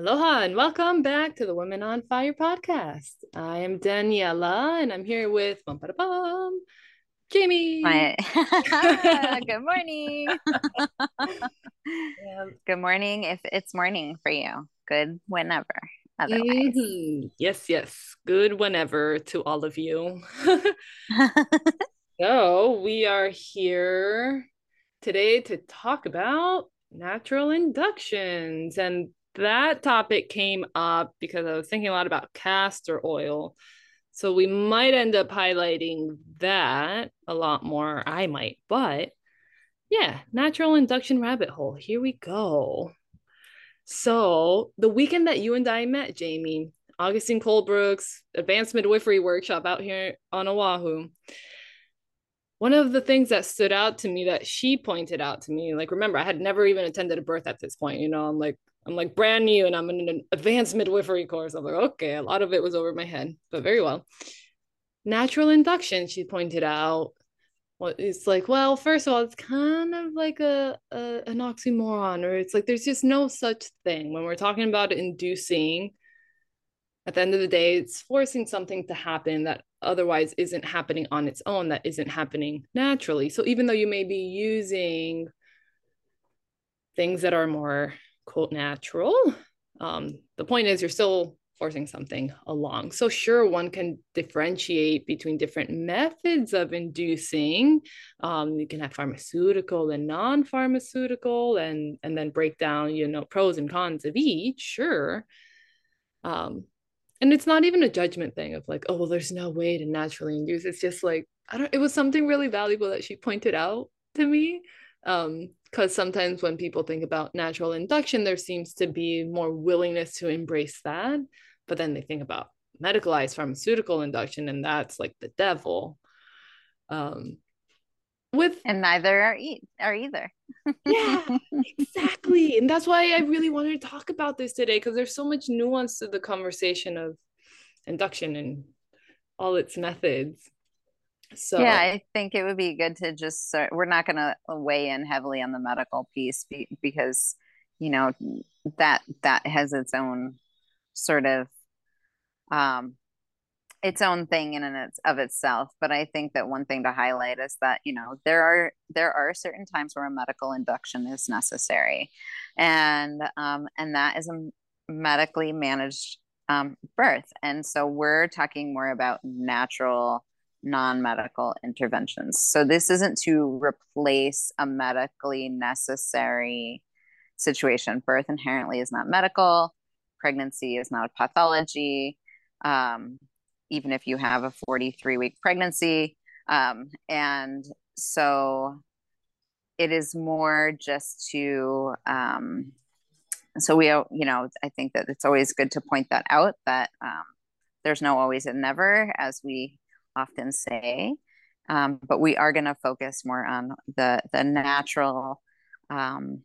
Aloha and welcome back to the Women on Fire podcast. I am Daniela and I'm here with bum, bum, Jamie. Good morning. Good morning if it's morning for you. Good whenever. Otherwise. Mm-hmm. Yes, yes. Good whenever to all of you. so we are here today to talk about natural inductions. And that topic came up because I was thinking a lot about castor oil. So we might end up highlighting that a lot more. I might, but yeah, natural induction rabbit hole. Here we go. So the weekend that you and I met, Jamie, Augustine Colebrook's advanced midwifery workshop out here on Oahu, one of the things that stood out to me that she pointed out to me, like remember, I had never even attended a birth at this point. You know, I'm like, I'm like brand new and I'm in an advanced midwifery course. I'm like, okay, a lot of it was over my head, but very well. Natural induction, she pointed out. Well, it's like, well, first of all, it's kind of like a, a an oxymoron, or it's like there's just no such thing when we're talking about inducing. At the end of the day, it's forcing something to happen that otherwise isn't happening on its own that isn't happening naturally so even though you may be using things that are more quote natural. Um, the point is you're still forcing something along. So sure one can differentiate between different methods of inducing. Um, you can have pharmaceutical and non-pharmaceutical and and then break down you know pros and cons of each sure. Um, and it's not even a judgment thing of like oh well there's no way to naturally induce. It's just like i don't it was something really valuable that she pointed out to me um because sometimes when people think about natural induction there seems to be more willingness to embrace that but then they think about medicalized pharmaceutical induction and that's like the devil. Um with and neither are, e- are either. Yeah exactly. And that's why i really wanted to talk about this today because there's so much nuance to the conversation of induction and all its methods so yeah i think it would be good to just start we're not going to weigh in heavily on the medical piece because you know that that has its own sort of um its own thing in and its of itself. But i think that one thing to highlight is that you know there are there are certain times where a medical induction is necessary. And um, and that is a medically managed um, birth. And so we're talking more about natural non-medical interventions. So this isn't to replace a medically necessary situation. Birth inherently is not medical. Pregnancy is not a pathology. Um, even if you have a 43 week pregnancy. Um, and so it is more just to, um, so we, you know, I think that it's always good to point that out that um, there's no always and never, as we often say. Um, but we are going to focus more on the the natural um,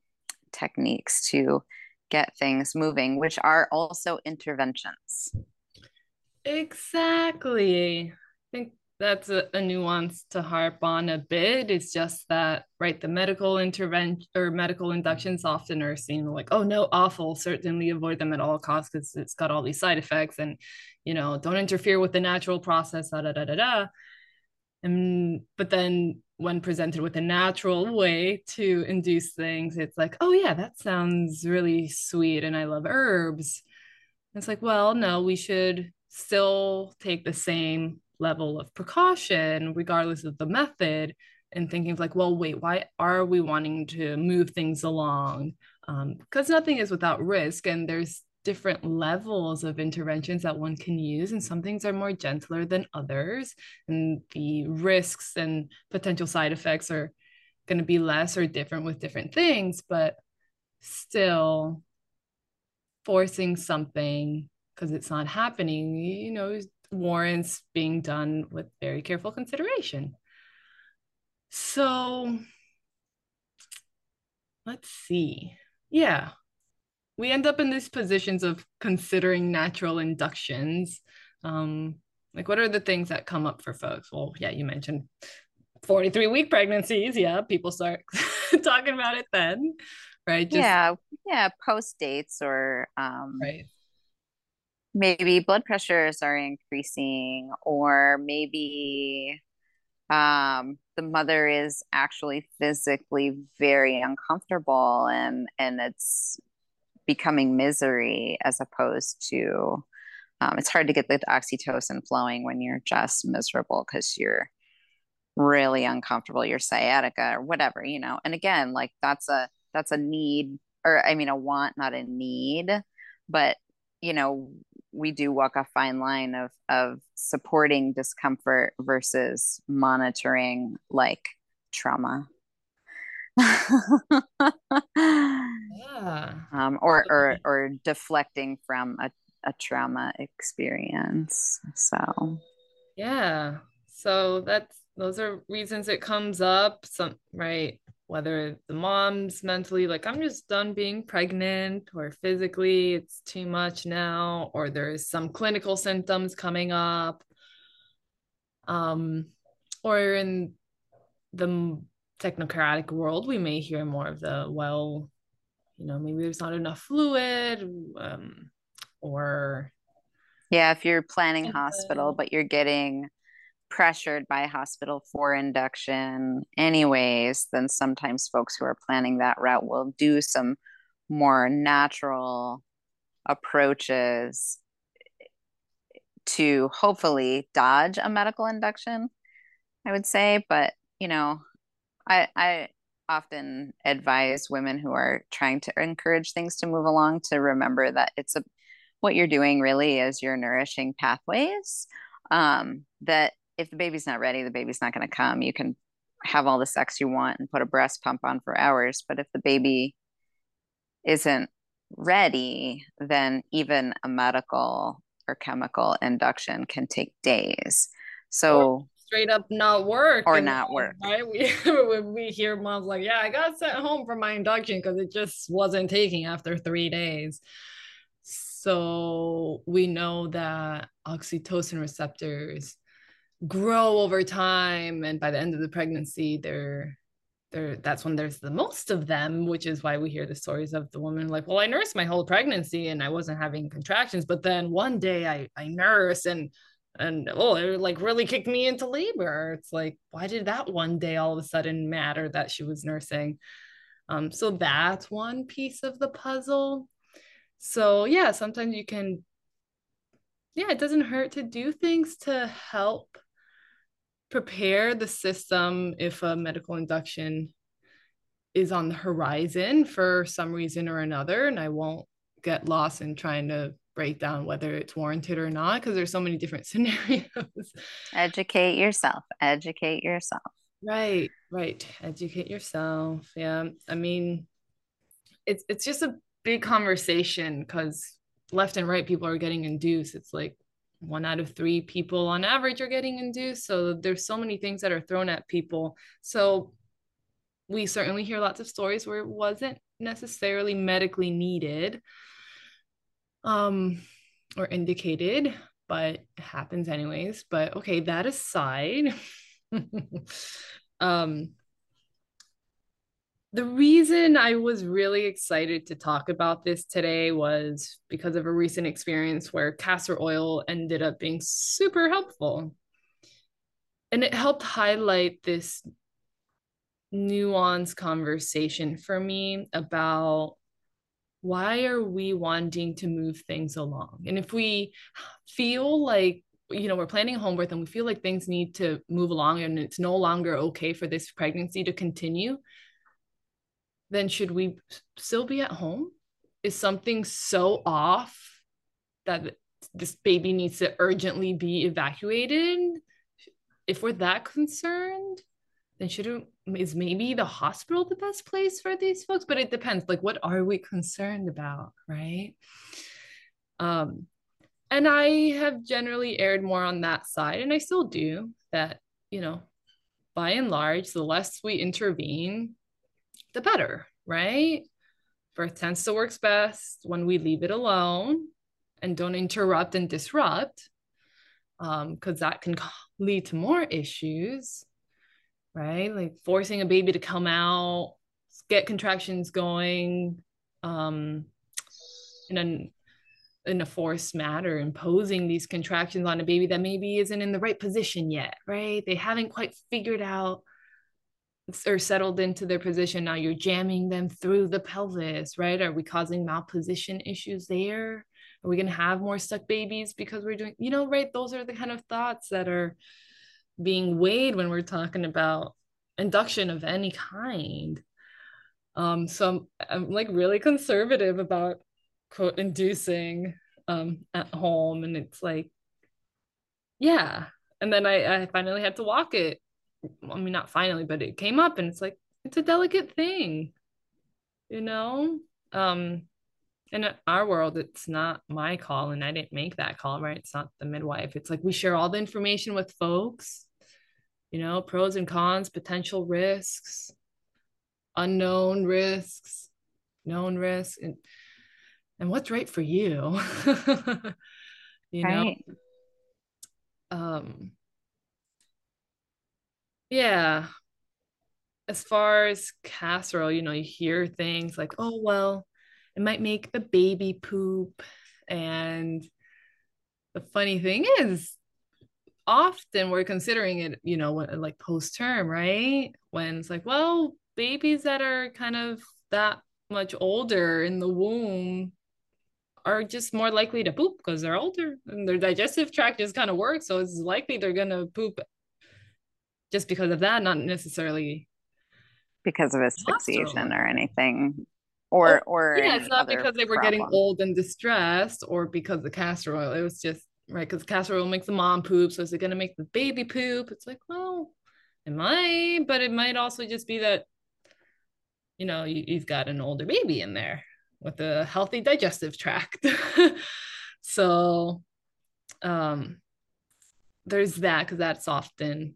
techniques to get things moving, which are also interventions. Exactly. I think that's a, a, nuance to harp on a bit. It's just that, right, the medical intervention or medical inductions often are seen like, oh no, awful, certainly avoid them at all costs because it's got all these side effects and, you know, don't interfere with the natural process, da da da da da. And, but then when presented with a natural way to induce things, it's like, oh yeah, that sounds really sweet and I love herbs. It's like, well, no, we should still take the same level of precaution regardless of the method and thinking of like well wait why are we wanting to move things along? Because um, nothing is without risk and there's different levels of interventions that one can use and some things are more gentler than others and the risks and potential side effects are going to be less or different with different things but still forcing something because it's not happening, you know, warrants being done with very careful consideration. So let's see. Yeah. We end up in these positions of considering natural inductions. Um, like, what are the things that come up for folks? Well, yeah, you mentioned 43 week pregnancies. Yeah, people start talking about it then, right? Just, yeah, yeah post dates or um right maybe blood pressures are increasing or maybe um the mother is actually physically very uncomfortable and and it's becoming misery as opposed to um, it's hard to get the oxytocin flowing when you're just miserable because you're really uncomfortable your sciatica or whatever you know? And again like that's a that's a need or i mean a want not a need but you know we do walk a fine line of of supporting discomfort versus monitoring like trauma. Yeah. um, or, or or deflecting from a, a trauma experience so. Yeah. So that's those are reasons it comes up some right whether the mom's mentally like i'm just done being pregnant or physically it's too much now or there's some clinical symptoms coming up. Um or in the technocratic world we may hear more of the well you know maybe there's not enough fluid um or yeah if you're planning hospital but you're getting pressured by hospital for induction anyways then sometimes folks who are planning that route will do some more natural approaches to hopefully dodge a medical induction i would say. But you know i i often advise women who are trying to encourage things to move along to remember that it's a what you're doing really is you're nourishing pathways um, that if the baby's not ready, the baby's not going to come. You can have all the sex you want and put a breast pump on for hours. But if the baby isn't ready, then even a medical or chemical induction can take days. So or straight up not work or not work. Right? We we hear moms like, yeah, I got sent home for my induction because it just wasn't taking after three days. So we know that oxytocin receptors grow over time and by the end of the pregnancy they're they're that's when there's the most of them which is why we hear the stories of the woman like well i nursed my whole pregnancy and i wasn't having contractions but then one day i i nursed and and oh it like really kicked me into labor. It's like why did that one day all of a sudden matter that she was nursing? Um so that's one piece of the puzzle. So yeah sometimes you can yeah it doesn't hurt to do things to help prepare the system if a medical induction is on the horizon for some reason or another and i won't get lost in trying to break down whether it's warranted or not because there's so many different scenarios. Educate yourself. Educate yourself. Right right. Educate yourself. Yeah. I mean it's it's just a big conversation because left and right people are getting induced it's like one out of three people on average are getting induced. So there's so many things that are thrown at people. So we certainly hear lots of stories where it wasn't necessarily medically needed um, or indicated, but it happens anyways. But okay, that aside, um, the reason I was really excited to talk about this today was because of a recent experience where castor oil ended up being super helpful. And it helped highlight this nuanced conversation for me about why are we wanting to move things along? And if we feel like you know we're planning a home birth and we feel like things need to move along and it's no longer okay for this pregnancy to continue then should we still be at home? Is something so off that this baby needs to urgently be evacuated? If we're that concerned, then shouldn't is maybe the hospital the best place for these folks? But it depends. Like, what are we concerned about, right? Um, and I have generally erred more on that side, and I still do that, you know, by and large, the less we intervene, the better, right? Birth tends to work best when we leave it alone and don't interrupt and disrupt, because um, that can lead to more issues, right? Like forcing a baby to come out, get contractions going, um in an in a forced manner imposing these contractions on a baby that maybe isn't in the right position yet right they haven't quite figured out or settled into their position now you're jamming them through the pelvis right? Are we causing malposition issues there? Are we going to have more stuck babies because we're doing you know right? Those are the kind of thoughts that are being weighed when we're talking about induction of any kind. Um so I'm, I'm like really conservative about quote inducing um at home and it's like yeah. And then I, I finally had to walk it I mean, not finally, but it came up and it's like, it's a delicate thing, you know? Um, in our world, it's not my call and I didn't make that call, right? It's not the midwife. It's like we share all the information with folks, you know, pros and cons, potential risks, unknown risks, known risks, and, and what's right for you, you right. know? Um, yeah. As far as castor oil, you know, you hear things like, oh, well, it might make the baby poop. And the funny thing is, often we're considering it, you know, like post term, right? When it's like, well, babies that are kind of that much older in the womb are just more likely to poop because they're older and their digestive tract just kind of works. So it's likely they're going to poop just because of that, not necessarily because of asphyxiation or anything. Or, oh, or yeah, it's not because they were problem. getting old and distressed or because the castor oil. It was just right because castor oil makes the mom poop. So is it going to make the baby poop? It's like, well, it might, but it might also just be that, you know, you, you've got an older baby in there with a healthy digestive tract. so, um, there's that because that's often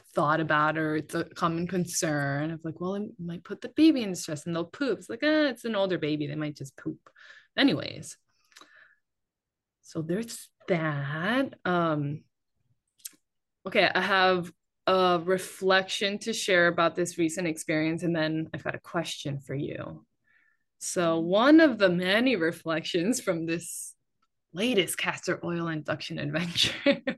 thought about or it's a common concern of like, well, I might put the baby in stress and they'll poop. It's like, ah, it's an older baby. They might just poop. Anyways. So there's that. Um, okay, I have a reflection to share about this recent experience, and then I've got a question for you. So, one of the many reflections from this latest castor oil induction adventure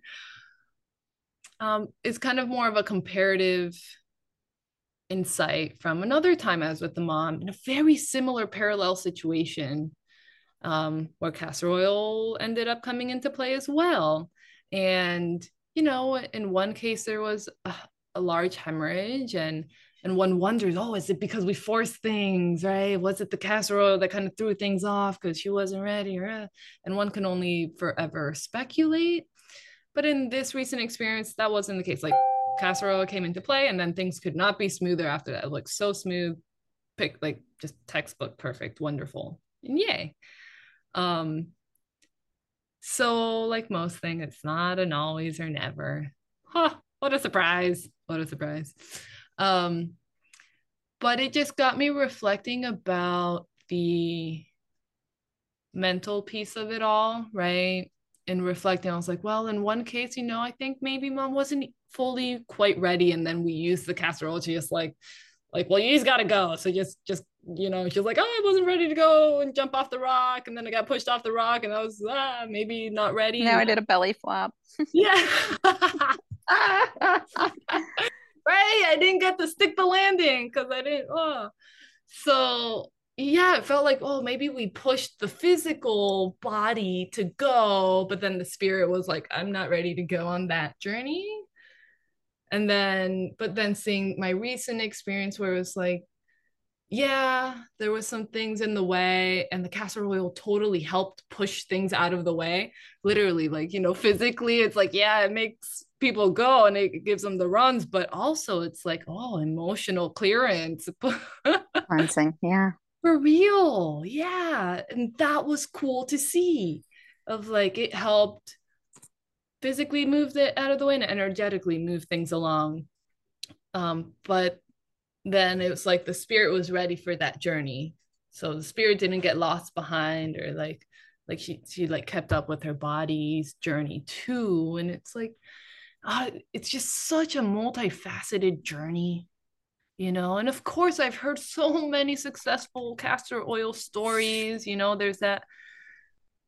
um, is kind of more of a comparative insight from another time I was with the mom in a very similar parallel situation um, where oil ended up coming into play as well. And, you know, in one case, there was a, a large hemorrhage and and one wonders, oh, is it because we forced things, right? Was it the castor oil that kind of threw things off because she wasn't ready? Uh, and one can only forever speculate. But in this recent experience, that wasn't the case. Like castor oil came into play, and then things could not be smoother after that. It looked so smooth, pick like just textbook perfect, wonderful, and yay. Um, so like most things, it's not an always or never. Huh, what a surprise! What a surprise. Um, but it just got me reflecting about the mental piece of it all, right? And reflecting, I was like, well, in one case, you know, I think maybe mom wasn't fully quite ready. And then we used the castor oil to just like, like, well, you just gotta go. So just, just, you know, she's like, oh, I wasn't ready to go and jump off the rock. And then I got pushed off the rock and I was ah, maybe not ready. Now I did a belly flop. yeah. right. I didn't get to stick the landing because I didn't, oh. So yeah, it felt like, oh, maybe we pushed the physical body to go, but then the spirit was like, I'm not ready to go on that journey. And then, but then seeing my recent experience where it was like, yeah, there was some things in the way, and the castor oil totally helped push things out of the way. Literally, like, you know, physically, it's like, yeah, it makes people go and it gives them the runs, but also it's like, oh, emotional clearance. Cleansing, yeah for real yeah and that was cool to see of like it helped physically move it out of the way and energetically move things along um but then it was like the spirit was ready for that journey so the spirit didn't get lost behind or like like she she like kept up with her body's journey too and it's like uh, it's just such a multifaceted journey you know and of course i've heard so many successful castor oil stories you know there's that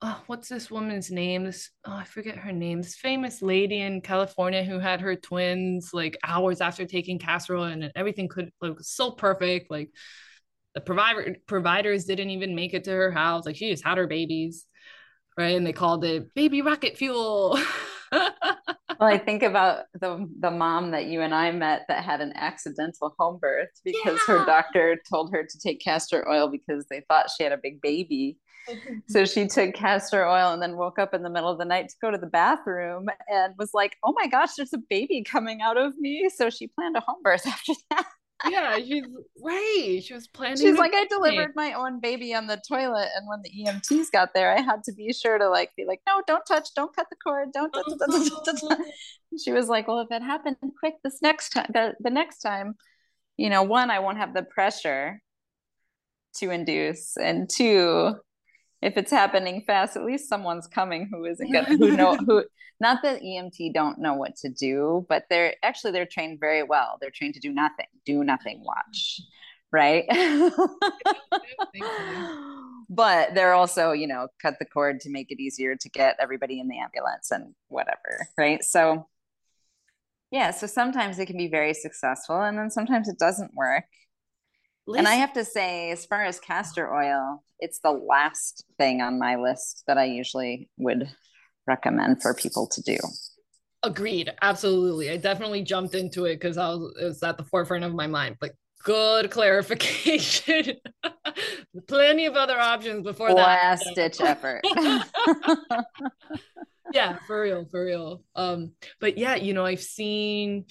oh, what's this woman's name? This oh, i forget her name. This famous lady in california who had her twins like hours after taking castor oil and everything could like so perfect like the provider providers didn't even make it to her house like she just had her babies right? And they called it baby rocket fuel well, I think about the the mom that you and I met that had an accidental home birth because yeah. her doctor told her to take castor oil because they thought she had a big baby. so she took castor oil and then woke up in the middle of the night to go to the bathroom and was like, "Oh my gosh, there's a baby coming out of me." So she planned a home birth after that yeah, she's right. She was planning. She's like, I delivered my own baby on the toilet, and when the EMTs got there, I had to be sure to like be like, no, don't touch, don't cut the cord, don't. she was like, well, if it happened quick this next time, the, the next time, you know, one, I won't have the pressure to induce, and two, if it's happening fast, at least someone's coming who isn't gonna who know who not that EMT don't know what to do, but they're actually they're trained very well. They're trained to do nothing, do nothing, watch. Right. but they're also, you know, cut the cord to make it easier to get everybody in the ambulance and whatever. Right. So yeah, so sometimes it can be very successful and then sometimes it doesn't work. And I have to say, as far as castor oil, it's the last thing on my list that I usually would recommend for people to do. Agreed. Absolutely. I definitely jumped into it because I was it was at the forefront of my mind. But good clarification. Plenty of other options before that. Last ditch effort. yeah, for real, for real. Um, but yeah, you know, I've seen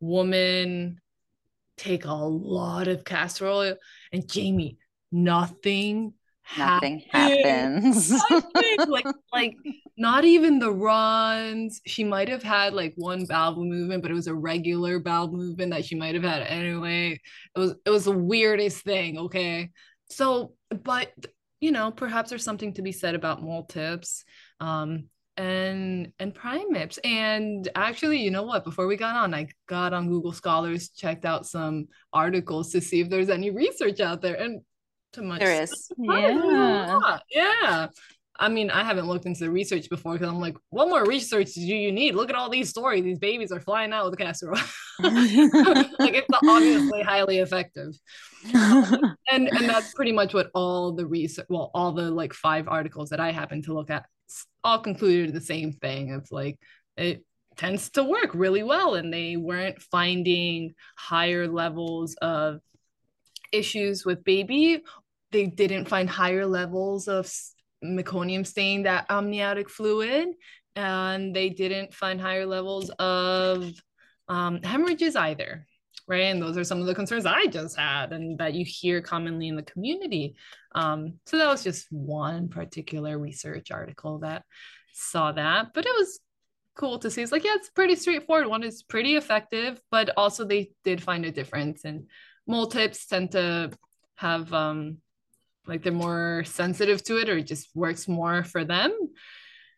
women take a lot of castor oil and Jamie, nothing nothing happens. nothing. like like not even the runs. She might have had like one bowel movement, but it was a regular bowel movement that she might have had anyway. It was it was the weirdest thing. Okay, so but you know perhaps there's something to be said about multips. Um, and and primips and actually you know what before we got on i got on google scholars checked out some articles to see if there's any research out there and to much there is yeah yeah I mean, I haven't looked into the research before because I'm like, what more research do you need? Look at all these stories. These babies are flying out with oil. like it's obviously highly effective. and and that's pretty much what all the research, well, all the like five articles that I happen to look at all concluded the same thing. It's like it tends to work really well, and they weren't finding higher levels of issues with baby. They didn't find higher levels of meconium stain, that amniotic fluid, and they didn't find higher levels of um, hemorrhages either. Right. And those are some of the concerns I just had and that you hear commonly in the community. Um, so that was just one particular research article that saw that, but it was cool to see. It's like, yeah, it's pretty straightforward. One is pretty effective, but also they did find a difference. And multips tend to have um, like they're more sensitive to it or it just works more for them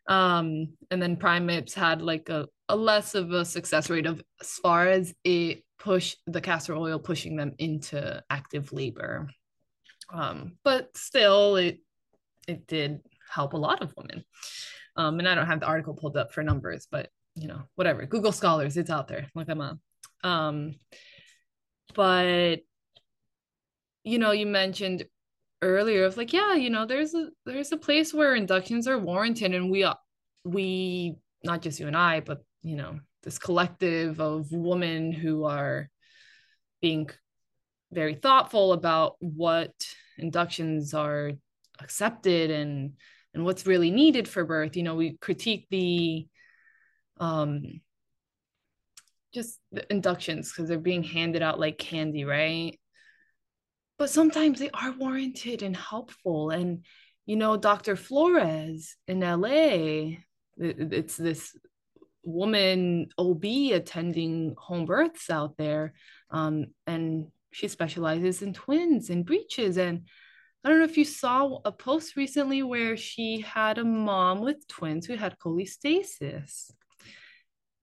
um and then primips had like a, a less of a success rate of as far as it push the castor oil pushing them into active labor. Um but still it it did help a lot of women. Um and i don't have the article pulled up for numbers but you know whatever. Google scholars it's out there. Look them up. Um but you know you mentioned earlier of like yeah you know there's a there's a place where inductions are warranted and we are we not just you and i but you know this collective of women who are being very thoughtful about what inductions are accepted and and what's really needed for birth. You know we critique the um just the inductions because they're being handed out like candy right but sometimes they are warranted and helpful. And, you know, Dr. Flores in LA, it's this woman OB attending home births out there. Um, and she specializes in twins and breeches. And I don't know if you saw a post recently where she had a mom with twins who had cholestasis.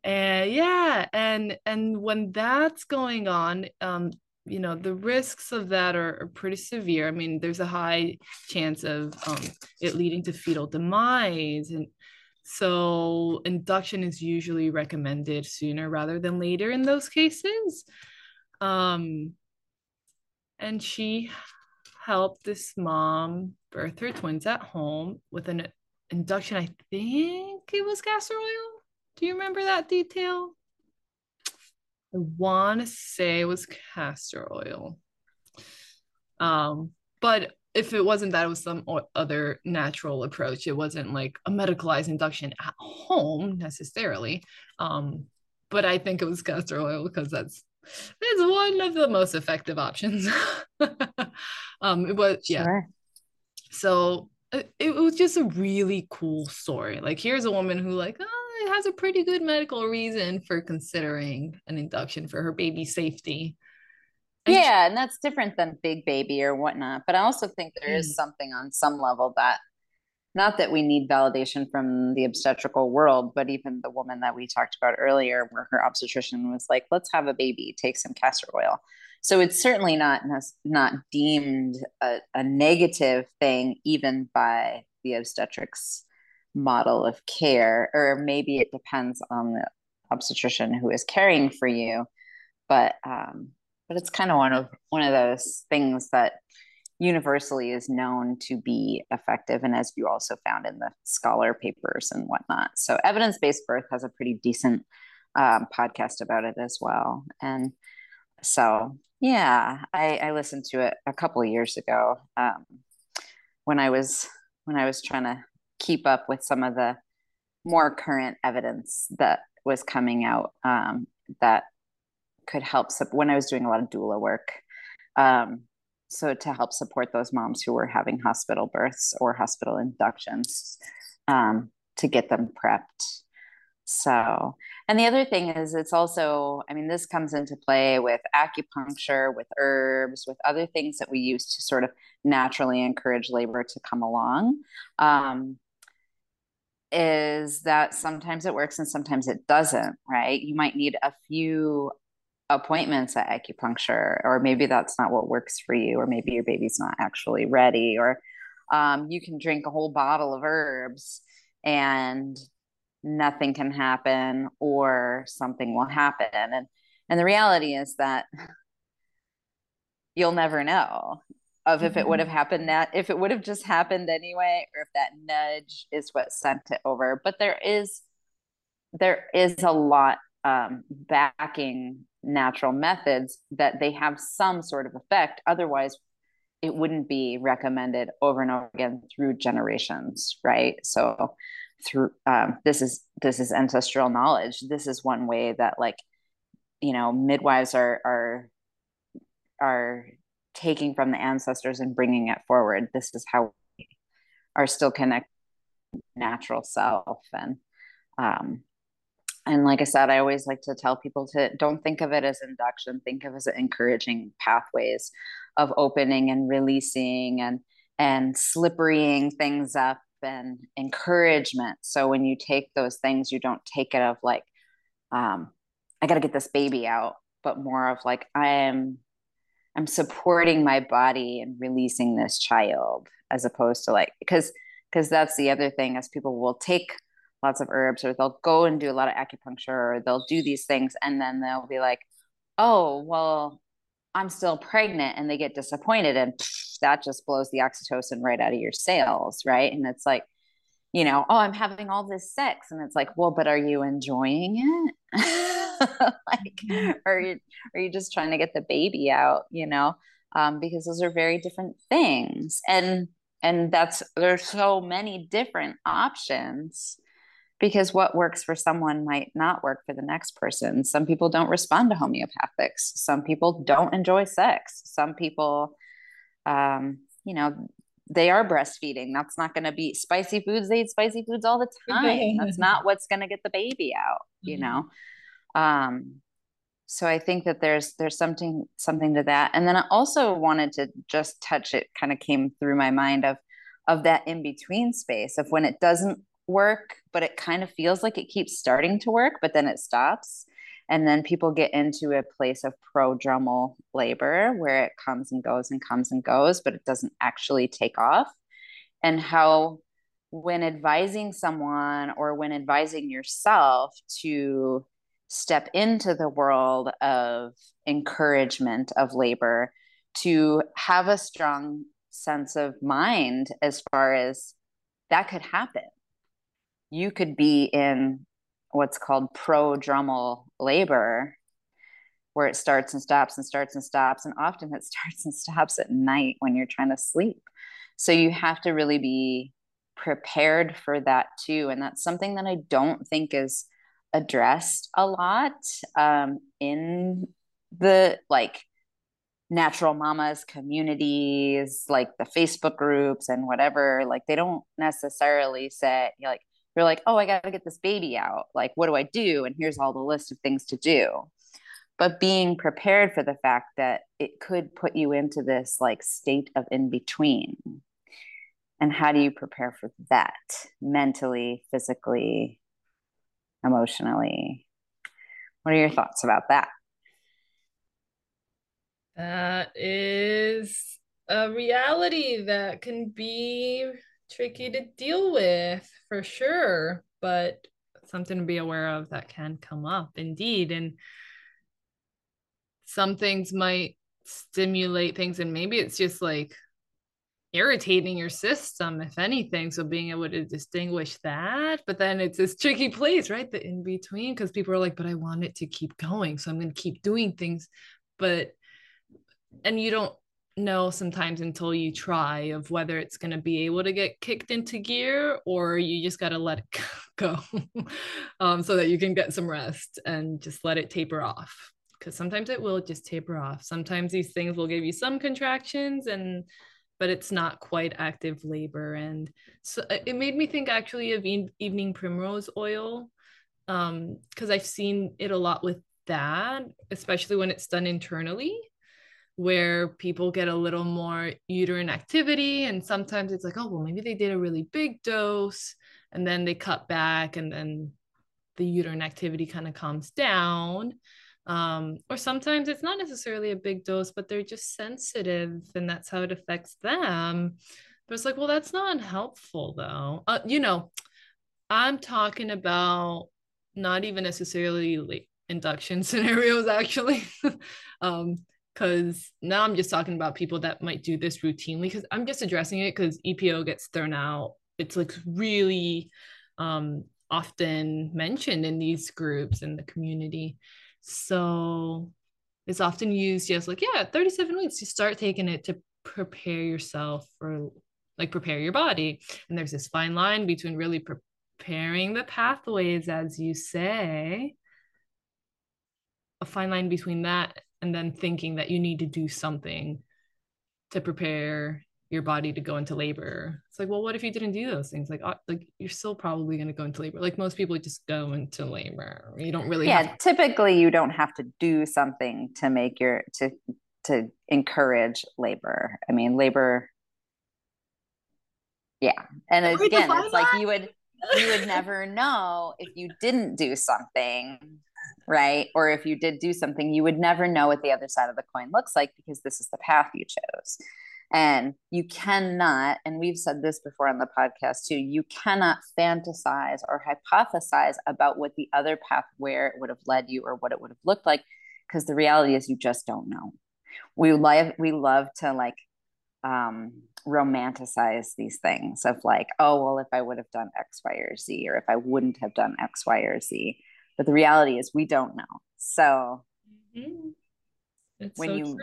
And yeah, and and when that's going on, um, you know the risks of that are, are, pretty severe. I mean there's a high chance of um, it leading to fetal demise and so induction is usually recommended sooner rather than later in those cases. Um, and she helped this mom birth her twins at home with an induction i think it was castor oil. Do you remember that detail I want to say it was castor oil. Um, but if it wasn't that, it was some other natural approach. It wasn't like a medicalized induction at home necessarily. Um, but I think it was castor oil because that's that's one of the most effective options. um, it was yeah. Sure. So it, it was just a really cool story. Like here's a woman who like, oh, has a pretty good medical reason for considering an induction for her baby's safety. And yeah, and that's different than big baby or whatnot. But I also think there is mm. something on some level that not that we need validation from the obstetrical world, but even the woman that we talked about earlier, where her obstetrician was like, let's have a baby, take some castor oil. So it's certainly not not deemed a, a negative thing, even by the obstetrics model of care, or maybe it depends on the obstetrician who is caring for you. But um, but it's kind of one of one of those things that universally is known to be effective, and as you also found in the scholar papers and whatnot. So evidence based birth has a pretty decent um, podcast about it as well, and so yeah, I, I listened to it a couple of years ago um, when I was when I was trying to keep up with some of the more current evidence that was coming out um, that could help when I was doing a lot of doula work. Um, so to help support those moms who were having hospital births or hospital inductions um, to get them prepped. So, and the other thing is, it's also, I mean, this comes into play with acupuncture, with herbs, with other things that we use to sort of naturally encourage labor to come along. Um, is that sometimes it works and sometimes it doesn't, right? You might need a few appointments at acupuncture, or maybe that's not what works for you, or maybe your baby's not actually ready, or um, you can drink a whole bottle of herbs and nothing can happen, or something will happen. And and the reality is that you'll never know of if it would mm-hmm. have happened that if it would have just happened anyway or if that nudge is what sent it over. But there is there is a lot um, backing natural methods that they have some sort of effect. Otherwise it wouldn't be recommended over and over again through generations right? So through um, this is this is ancestral knowledge. This is one way that like you know midwives are are are taking from the ancestors and bringing it forward. This is how we are still connected natural self and um, and like I said, I always like to tell people to don't think of it as induction, think of it as encouraging pathways of opening and releasing and and slipperying things up and encouragement. So when you take those things, you don't take it of like, um, I got to get this baby out, but more of like, I am I'm supporting my body and releasing this child as opposed to like because because that's the other thing as people will take lots of herbs or they'll go and do a lot of acupuncture or they'll do these things and then they'll be like oh well i'm still pregnant and they get disappointed and pff, that just blows the oxytocin right out of your sails right? And it's like you know oh i'm having all this sex and it's like well but are you enjoying it like mm-hmm. are you are you just trying to get the baby out you know? Um, because those are very different things. And and that's there's so many different options because what works for someone might not work for the next person. Some people don't respond to homeopathics. Some people don't enjoy sex. Some people um, you know they are breastfeeding. That's not going to be spicy foods they eat spicy foods all the time. That's not what's going to get the baby out you mm-hmm. know um, so I think that there's there's something something to that. And then I also wanted to just touch it kind of came through my mind of of that in between space of when it doesn't work, but it kind of feels like it keeps starting to work, but then it stops. and then people get into a place of prodromal labor where it comes and goes and comes and goes but it doesn't actually take off and how when advising someone or when advising yourself to step into the world of encouragement of labor to have a strong sense of mind as far as that could happen. You could be in what's called prodromal labor where it starts and stops and starts and stops and often it starts and stops at night when you're trying to sleep. So you have to really be prepared for that too and that's something that i don't think is addressed a lot um, in the like natural mamas communities like the facebook groups and whatever like they don't necessarily say like you're like, oh, I got to get this baby out. Like, what do I do? And here's all the list of things to do. But being prepared for the fact that it could put you into this like state of in between. And how do you prepare for that mentally, physically, emotionally? What are your thoughts about that? That is a reality that can be tricky to deal with for sure, but something to be aware of that can come up indeed. And some things might stimulate things, and maybe it's just like irritating your system, if anything. So being able to distinguish that, but then it's this tricky place, right? The in between, because people are like, but I want it to keep going. So I'm going to keep doing things. But, and you don't know sometimes until you try of whether it's going to be able to get kicked into gear or you just got to let it go um, so that you can get some rest and just let it taper off because sometimes it will just taper off sometimes these things will give you some contractions and but it's not quite active labor. And so uh, it made me think actually of evening primrose oil um because i've seen it a lot with that especially when it's done internally where people get a little more uterine activity and sometimes it's like oh well maybe they did a really big dose and then they cut back and then the uterine activity kind of calms down um, or sometimes it's not necessarily a big dose but they're just sensitive and that's how it affects them but it's like well that's not helpful though uh, you know i'm talking about not even necessarily like induction scenarios actually um because now I'm just talking about people that might do this routinely because I'm just addressing it because EPO gets thrown out. It's like really um, often mentioned in these groups in the community. So it's often used just like, yeah, 37 weeks, you start taking it to prepare yourself for like prepare your body. And there's this fine line between really preparing the pathways, as you say, a fine line between that and then thinking that you need to do something to prepare your body to go into labor. It's like, well, what if you didn't do those things? Like, uh, like you're still probably going to go into labor. Like most people just go into labor. You don't really. Yeah, to- typically you don't have to do something to make your to to encourage labor. I mean, labor. Yeah, and again, it's like you would you would never know if you didn't do something right? Or if you did do something, you would never know what the other side of the coin looks like because this is the path you chose. And you cannot, and we've said this before on the podcast too, you cannot fantasize or hypothesize about what the other path, where it would have led you or what it would have looked like, because the reality is you just don't know. We love, we love to like um, romanticize these things of like, oh, well, if I would have done X, Y, or Z, or if I wouldn't have done X, Y, or Z but the reality is we don't know so mm-hmm. when so you true.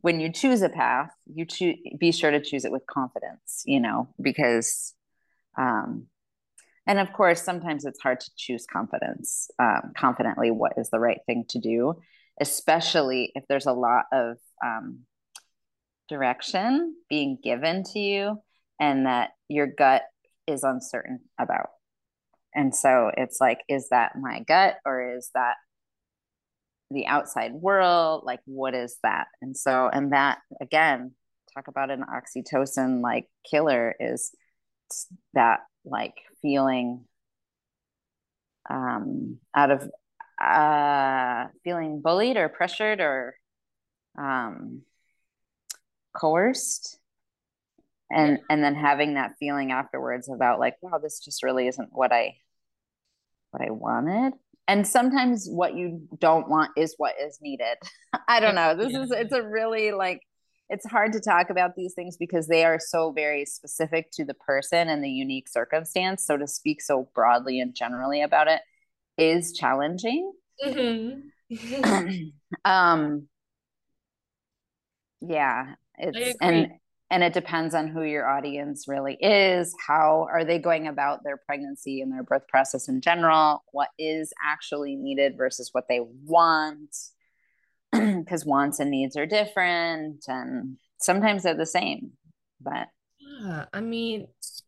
When you choose a path you choose be sure to choose it with confidence you know because um and of course sometimes it's hard to choose confidence um, confidently what is the right thing to do especially if there's a lot of um, direction being given to you and that your gut is uncertain about. And so it's like, is that my gut or is that the outside world? Like, what is that? And so, and that again, talk about an oxytocin like killer is that like feeling um, out of uh, feeling bullied or pressured or um, coerced and yeah. and then having that feeling afterwards about like wow this just really isn't what i what i wanted and sometimes what you don't want is what is needed i don't know this yeah. is it's a really like it's hard to talk about these things because they are so very specific to the person and the unique circumstance so to speak so broadly and generally about it is challenging mm-hmm. um yeah it's and and it depends on who your audience really is. How are they going about their pregnancy and their birth process in general? What is actually needed versus what they want? Because wants and needs are different and sometimes they're the same but yeah i mean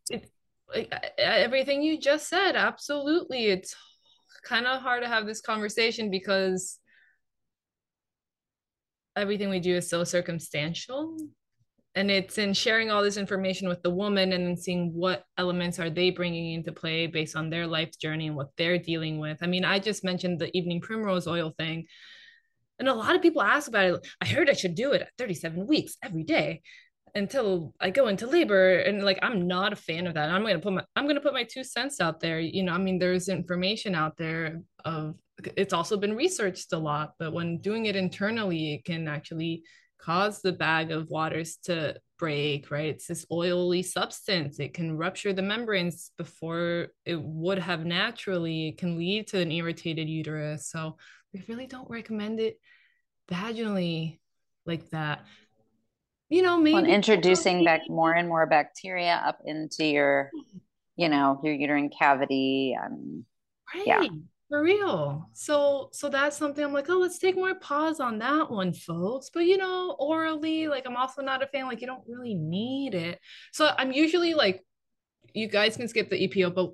it, like, everything you just said absolutely. It's kind of hard to have this conversation because everything we do is so circumstantial and it's in sharing all this information with the woman and then seeing what elements are they bringing into play based on their life journey and what they're dealing with. I mean i just mentioned the evening primrose oil thing. And a lot of people ask about it. I heard i should do it at 37 weeks every day until i go into labor. And like i'm not a fan of that. I'm gonna put my i'm gonna put my two cents out there. You know i mean there's information out there of it's also been researched a lot but when doing it internally it can actually cause the bag of waters to break, right? It's this oily substance. It can rupture the membranes before it would have naturally. It can lead to an irritated uterus. So we really don't recommend it vaginally like that. You know, maybe well, introducing back more and more bacteria up into your, you know, your uterine cavity. Um, and right. Yeah for real. So so that's something I'm like, oh, let's take more pause on that one, folks. But you know, orally, like I'm also not a fan, like you don't really need it. So I'm usually like, you guys can skip the EPO, but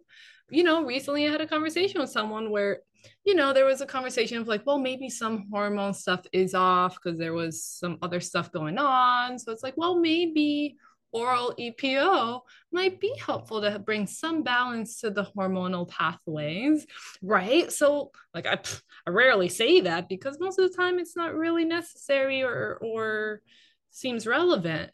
you know, recently I had a conversation with someone where, you know, there was a conversation of like, well, maybe some hormone stuff is off because there was some other stuff going on. So it's like, well, maybe oral EPO might be helpful to bring some balance to the hormonal pathways, right? So, like, I, I rarely say that because most of the time it's not really necessary or, or seems relevant.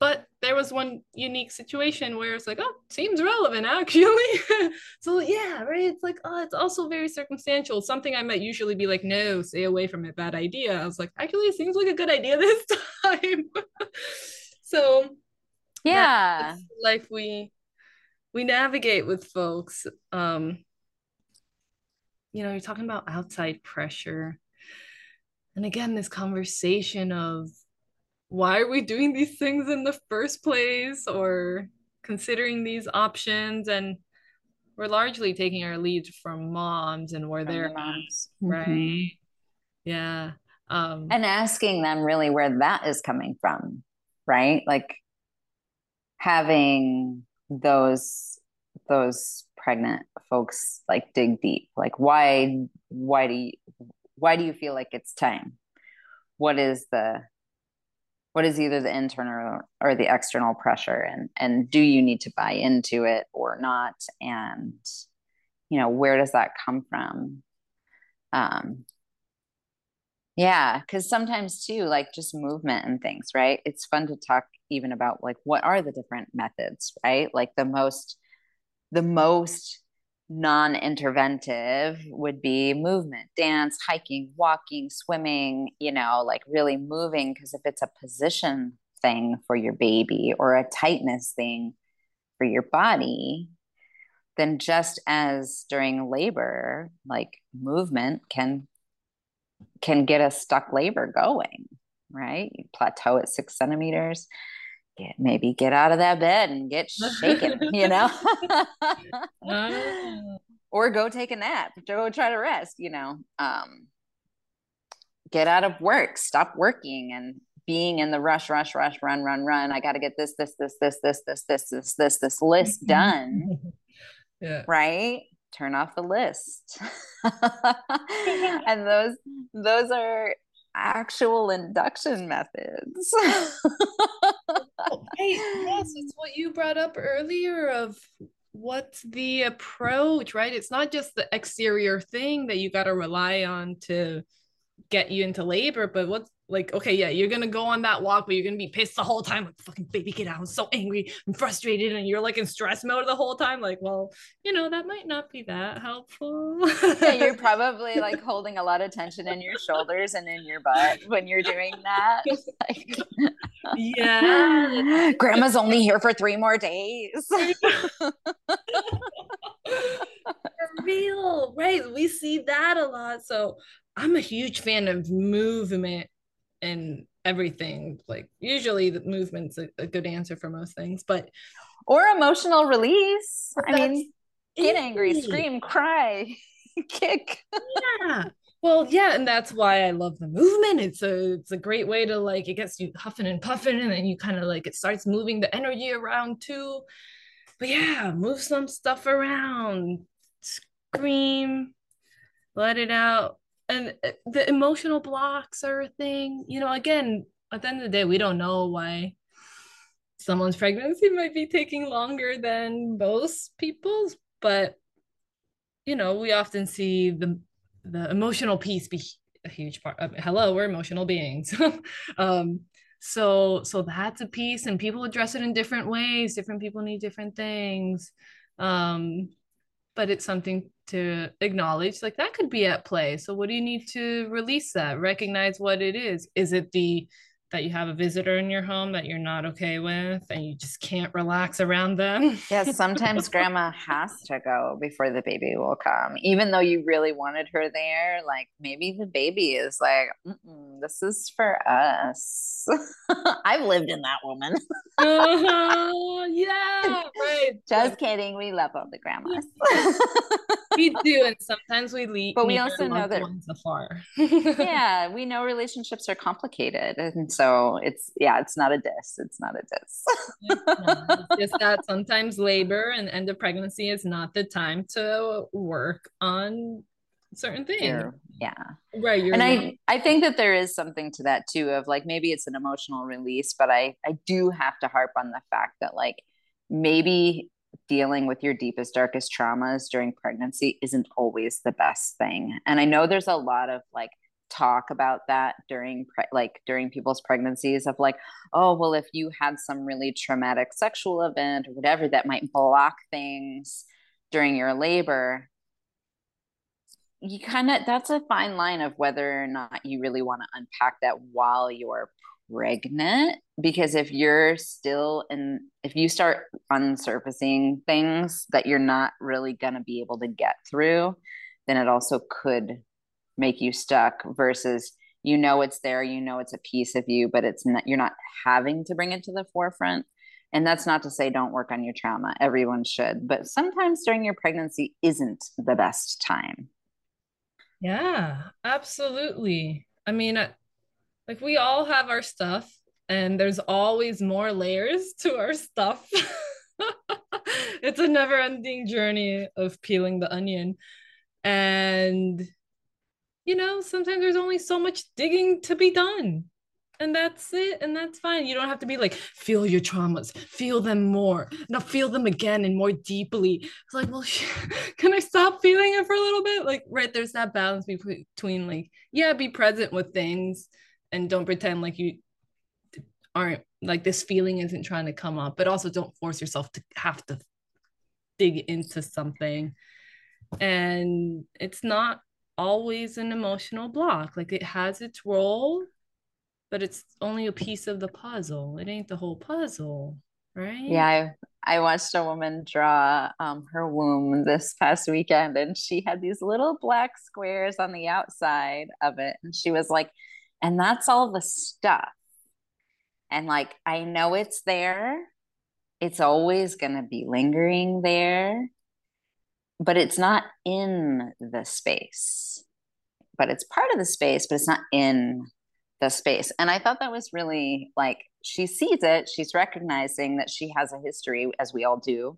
But there was one unique situation where it's like, oh, seems relevant actually. so yeah, right. It's like, oh, it's also very circumstantial. Something I might usually be like, no, stay away from it, bad idea. I was like, actually, it seems like a good idea this time. so yeah. life we we navigate with folks. Um you know you're talking about outside pressure. And again this conversation of why are we doing these things in the first place or considering these options? And we're largely taking our leads from moms and where from they're the moms. right? Mm-hmm. yeah um and asking them really where that is coming from right? Like having those those pregnant folks like dig deep. Like why why do you why do you feel like it's time? What is the what is either the internal or the external pressure? And and do you need to buy into it or not? And you know where does that come from? Um yeah, because sometimes too, like just movement and things, right? It's fun to talk even about like what are the different methods, right? Like the most, the most non-interventive would be movement, dance, hiking, walking, swimming, you know, like really moving. Because if it's a position thing for your baby or a tightness thing for your body, then just as during labor, like movement can can get a stuck labor going, right? You plateau at six centimeters, get maybe get out of that bed and get shaken, you know? Ah. or go take a nap, go try to rest, you know. Um, get out of work, stop working and being in the rush, rush, rush, run, run, run. I got to get this, this, this, this, this, this, this, this, this, this list done. yeah. Right turn off the list and those those are actual induction methods hey yes it's what you brought up earlier of what's the approach, right? It's not just the exterior thing that you got to rely on to get you into labor, but what's like, okay, yeah, you're gonna go on that walk, but you're gonna be pissed the whole time. Like, fucking baby, get out! I'm so angry, I'm frustrated, and you're like in stress mode the whole time. Like, well, you know, that might not be that helpful. yeah, you're probably like holding a lot of tension in your shoulders and in your butt when you're doing that. Like, yeah, grandma's only here for three more days. real, right? We see that a lot. So I'm a huge fan of movement and everything. Like usually the movement's a, a good answer for most things, but or emotional release. I mean, get angry, scream, cry, kick. yeah. Well, yeah, and that's why I love the movement. It's a it's a great way to like it gets you huffing and puffing, and then you kind of like it starts moving the energy around too. But yeah, move some stuff around, scream, let it out. And uh, the emotional blocks are a thing. You know again at the end of the day we don't know why someone's pregnancy might be taking longer than most people's but you know we often see the the emotional piece be a huge part hello we're emotional beings. Um so so that's a piece and people address it in different ways. Different people need different things. Um but it's something to acknowledge like that could be at play. So what do you need to release that? Recognize what it is. Is it the that you have a visitor in your home that you're not okay with and you just can't relax around them. Yeah, sometimes grandma has to go before the baby will come. Even though you really wanted her there, like maybe the baby is like, this is for us. I've lived in that woman. uh-huh. Yeah, right. Just kidding. We love all the grandmas. we do, and sometimes we leave. But we also know that afar. yeah, we know relationships are complicated, and so it's yeah it's not a diss it's not a diss. It's just that sometimes labor and end of pregnancy is not the time to work on certain things. You're, yeah. Right and i i think that there is something to that too of like maybe it's an emotional release but i i do have to harp on the fact that like maybe dealing with your deepest darkest traumas during pregnancy isn't always the best thing. And i know there's a lot of like talk about that during pre- like during people's pregnancies of like oh well if you had some really traumatic sexual event or whatever that might block things during your labor you kind of that's a fine line of whether or not you really want to unpack that while you're pregnant because if you're still in if you start unsurfacing things that you're not really going to be able to get through then it also could make you stuck versus you know it's there you know it's a piece of you but it's not you're not having to bring it to the forefront. And that's not to say don't work on your trauma. Everyone should but sometimes during your pregnancy isn't the best time. Yeah absolutely. I mean uh, like we all have our stuff and there's always more layers to our stuff. It's a never ending journey of peeling the onion. And you know, sometimes there's only so much digging to be done. And that's it. And that's fine. You don't have to be like, feel your traumas, feel them more. Now feel them again and more deeply. It's like, well, can I stop feeling it for a little bit? Like, right, there's that balance between like, yeah, be present with things and don't pretend like you aren't like this feeling isn't trying to come up, but also don't force yourself to have to dig into something. And it's not always an emotional block. Like it has its role, but it's only a piece of the puzzle. It ain't the whole puzzle, right? Yeah, I, I watched a woman draw um, her womb this past weekend, and she had these little black squares on the outside of it. And she was like, and that's all the stuff. And like, I know it's there. It's always going to be lingering there but it's not in the space but it's part of the space but it's not in the space and i thought that was really like she sees it she's recognizing that she has a history as we all do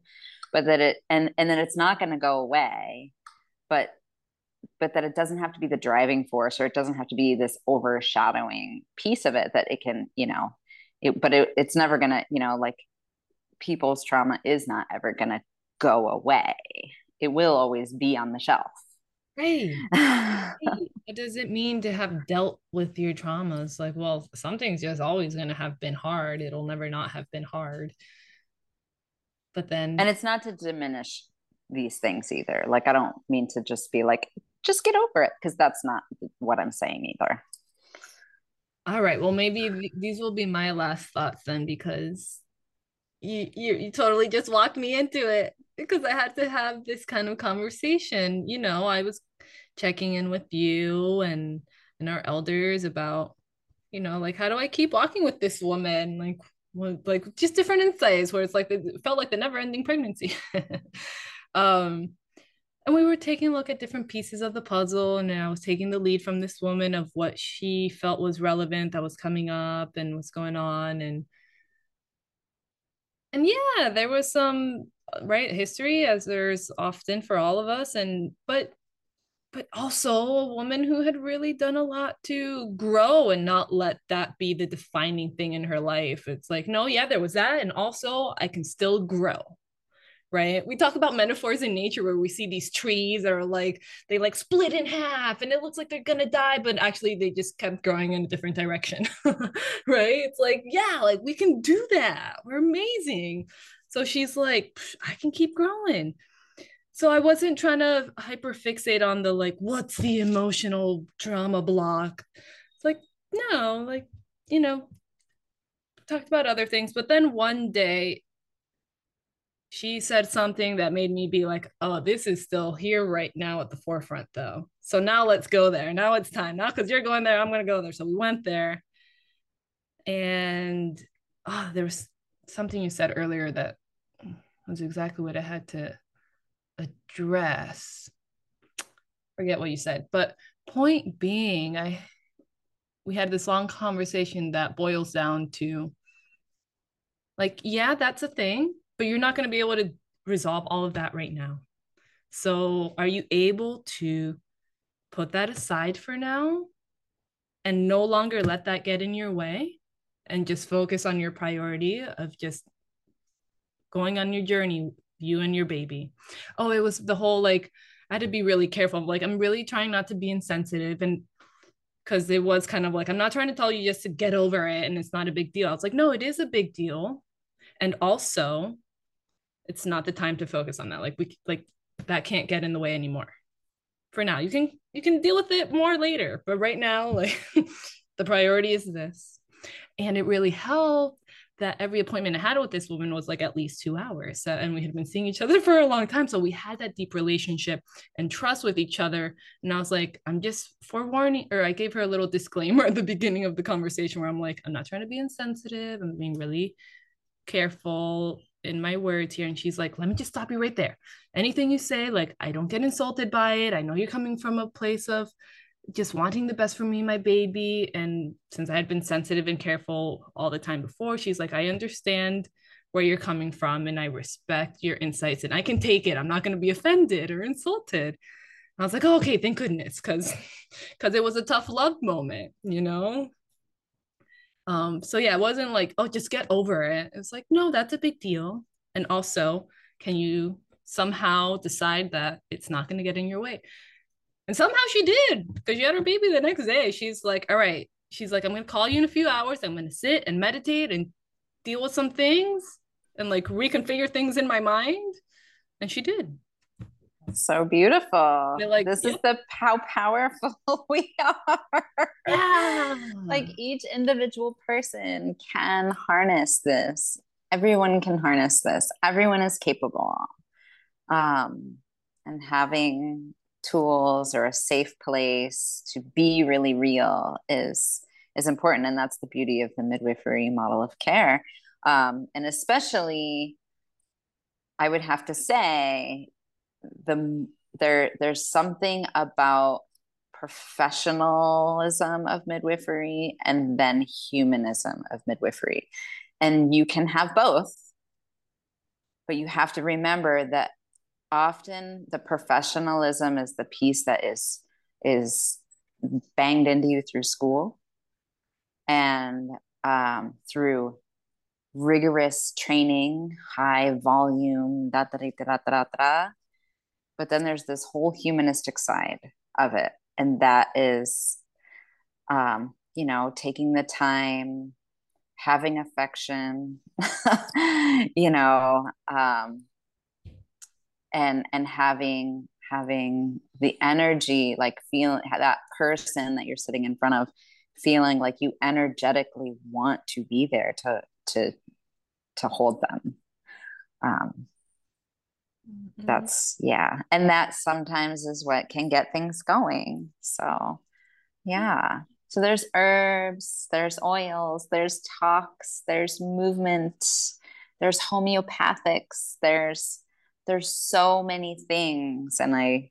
but that it and and that it's not going to go away but but that it doesn't have to be the driving force or it doesn't have to be this overshadowing piece of it that it can you know it but it, it's never going to you know like people's trauma is not ever going to go away. It will always be on the shelf. Right. What does it mean to have dealt with your traumas? Like, well, something's just always going to have been hard. It'll never not have been hard. But then. And it's not to diminish these things either. Like, I don't mean to just be like, just get over it, because that's not what I'm saying either. All right. Well, maybe th- these will be my last thoughts then, because you, you you totally just walked me into it because I had to have this kind of conversation. You know, I was checking in with you and and our elders about, you know, like how do I keep walking with this woman? Like what, like just different insights where it's like it felt like the never-ending pregnancy. um and we were taking a look at different pieces of the puzzle and i was taking the lead from this woman of what she felt was relevant that was coming up and what's going on and and yeah there was some right history as there's often for all of us and but but also a woman who had really done a lot to grow and not let that be the defining thing in her life. It's like no yeah there was that and also i can still grow right? We talk about metaphors in nature where we see these trees that are like they like split in half and it looks like they're gonna die, but actually they just kept growing in a different direction, right? It's like, yeah, like we can do that. We're amazing. So she's like, I can keep growing. So I wasn't trying to hyper fixate on the like, what's the emotional drama block? It's like, no, like, you know, talked about other things. But then one day she said something that made me be like, oh, this is still here right now at the forefront, though. So now let's go there. Now it's time. Now, because you're going there, I'm going to go there. So we went there. And oh, there was something you said earlier that was exactly what I had to address. Forget what you said. But point being, I we had this long conversation that boils down to like, yeah, that's a thing but you're not going to be able to resolve all of that right now. So, are you able to put that aside for now and no longer let that get in your way and just focus on your priority of just going on your journey, you and your baby? Oh, it was the whole like, I had to be really careful. Like, I'm really trying not to be insensitive and because it was kind of like, I'm not trying to tell you just to get over it and it's not a big deal. I was like, no, it is a big deal. And also, it's not the time to focus on that like we like that can't get in the way anymore for now you can you can deal with it more later but right now like the priority is this and it really helped that every appointment I had with this woman was like at least two hours. And we had been seeing each other for a long time. So we had that deep relationship and trust with each other. And I was like, I'm just forewarning, or I gave her a little disclaimer at the beginning of the conversation where I'm like, I'm not trying to be insensitive. I'm being really careful in my words here and she's like let me just stop you right there. Anything you say like i don't get insulted by it. I know you're coming from a place of just wanting the best for me my baby and since i had been sensitive and careful all the time before she's like i understand where you're coming from and i respect your insights and i can take it. I'm not going to be offended or insulted. I was like, oh, okay, thank goodness, because because it was a tough love moment, you know. Um, so yeah, it wasn't like, oh, just get over it. It was like, no, that's a big deal. And also, can you somehow decide that it's not going to get in your way? And somehow she did because she had her baby the next day. She's like, all right. She's like, I'm going to call you in a few hours. I'm going to sit and meditate and deal with some things and like reconfigure things in my mind. And she did. So beautiful. Like, this is the how powerful we are. Yeah. like each individual person can harness this. Everyone can harness this. Everyone is capable. Um, and having tools or a safe place to be really real is is important and that's the beauty of the midwifery model of care um, and especially i would have to say the there there's something about professionalism of midwifery and then humanism of midwifery and you can have both but you have to remember that often the professionalism is the piece that is is banged into you through school and um, through rigorous training, high volume, da, da, da, da, da, da. But then there's this whole humanistic side of it. And that is, um, you know, taking the time, having affection, you know, um, and and having having the energy, like feeling that person that you're sitting in front of, feeling like you energetically want to be there to to to hold them. Um, mm-hmm. That's yeah, and that sometimes is what can get things going. So, yeah. So there's herbs, there's oils, there's talks, there's movement, there's homeopathics, there's there's so many things, and I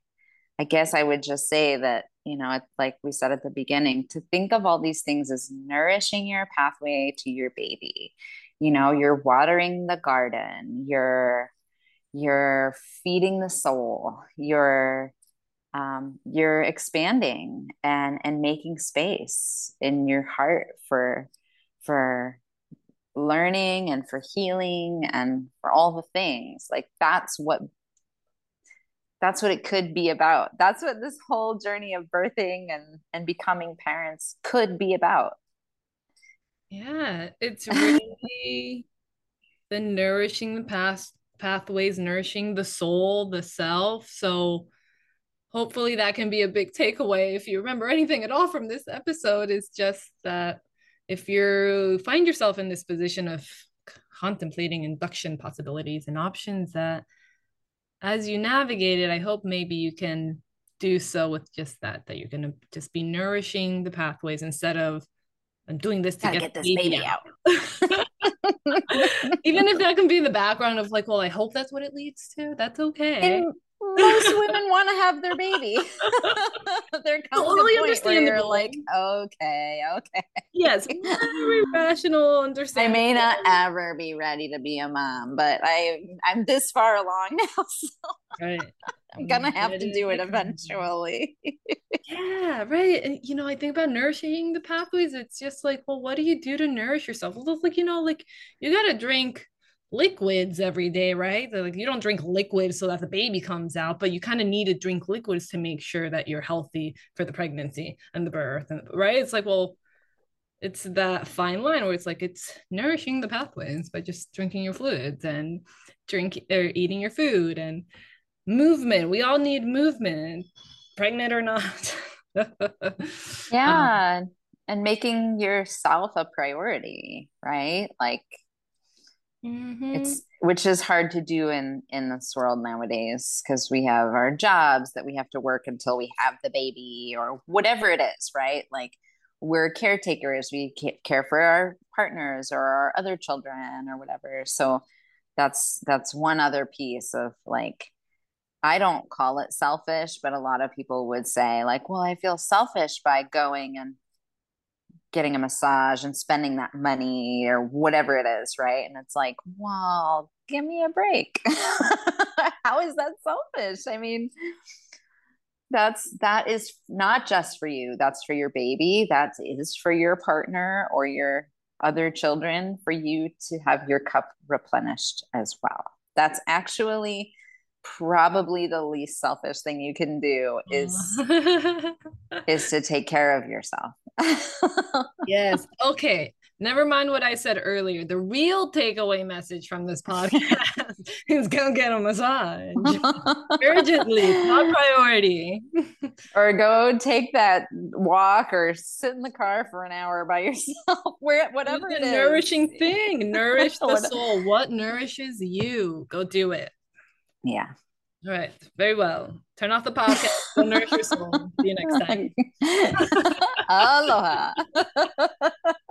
I guess I would just say that you know, like we said at the beginning, to think of all these things as nourishing your pathway to your baby. You know, you're watering the garden, you're you're feeding the soul, you're um, you're expanding and and making space in your heart for for learning and for healing and for all the things. Like that's what that's what it could be about. That's what this whole journey of birthing and and becoming parents could be about. Yeah it's really the nourishing the past pathways nourishing the soul the self so hopefully that can be a big takeaway if you remember anything at all from this episode is just that if you find yourself in this position of contemplating induction possibilities and options that as you navigate it, I hope maybe you can do so with just that, that you're going to just be nourishing the pathways instead of I'm doing this to get, get, this baby, baby out. out. Even if that can be the background of like, well, I hope that's what it leads to. That's okay. And most women want to have their baby. They're totally understandable. You're like, okay, okay. Yes, very rational, understanding. I may not ever be ready to be a mom, but I I'm this far along now, so right. I'm gonna have to do it eventually. yeah, right. And you know, I think about nourishing the pathways. It's just like, well, what do you do to nourish yourself? Well, like you know, like you gotta drink liquids every day, right? So, like you don't drink liquids so that the baby comes out, but you kind of need to drink liquids to make sure that you're healthy for the pregnancy and the birth, and right? It's like, well, it's that fine line where it's like it's nourishing the pathways by just drinking your fluids and drink or eating your food and movement. We all need movement, pregnant or not. yeah. Um, and making yourself a priority, right? Like Mm-hmm. It's which is hard to do in in this world nowadays because we have our jobs that we have to work until we have the baby or whatever it is, right? Like we're caretakers, we care for our partners or our other children or whatever. So that's that's one other piece of like I don't call it selfish, but a lot of people would say like, well, I feel selfish by going and getting a massage and spending that money or whatever it is, right? And it's like, well, give me a break. How is that selfish? I mean, that's that is not just for you. That's for your baby. That is for your partner or your other children for you to have your cup replenished as well. That's actually probably the least selfish thing you can do is oh. is to take care of yourself yes. Okay. Never mind what i said earlier. The real takeaway message from this podcast is go get a massage. Urgently top priority. Or go take that walk or sit in the car for an hour by yourself where whatever it's a nourishing thing. Nourish the soul. What nourishes you? Go do it. Yeah. All right. Very well. Turn off the podcast. Go nourish your soul. See you next time. Aloha.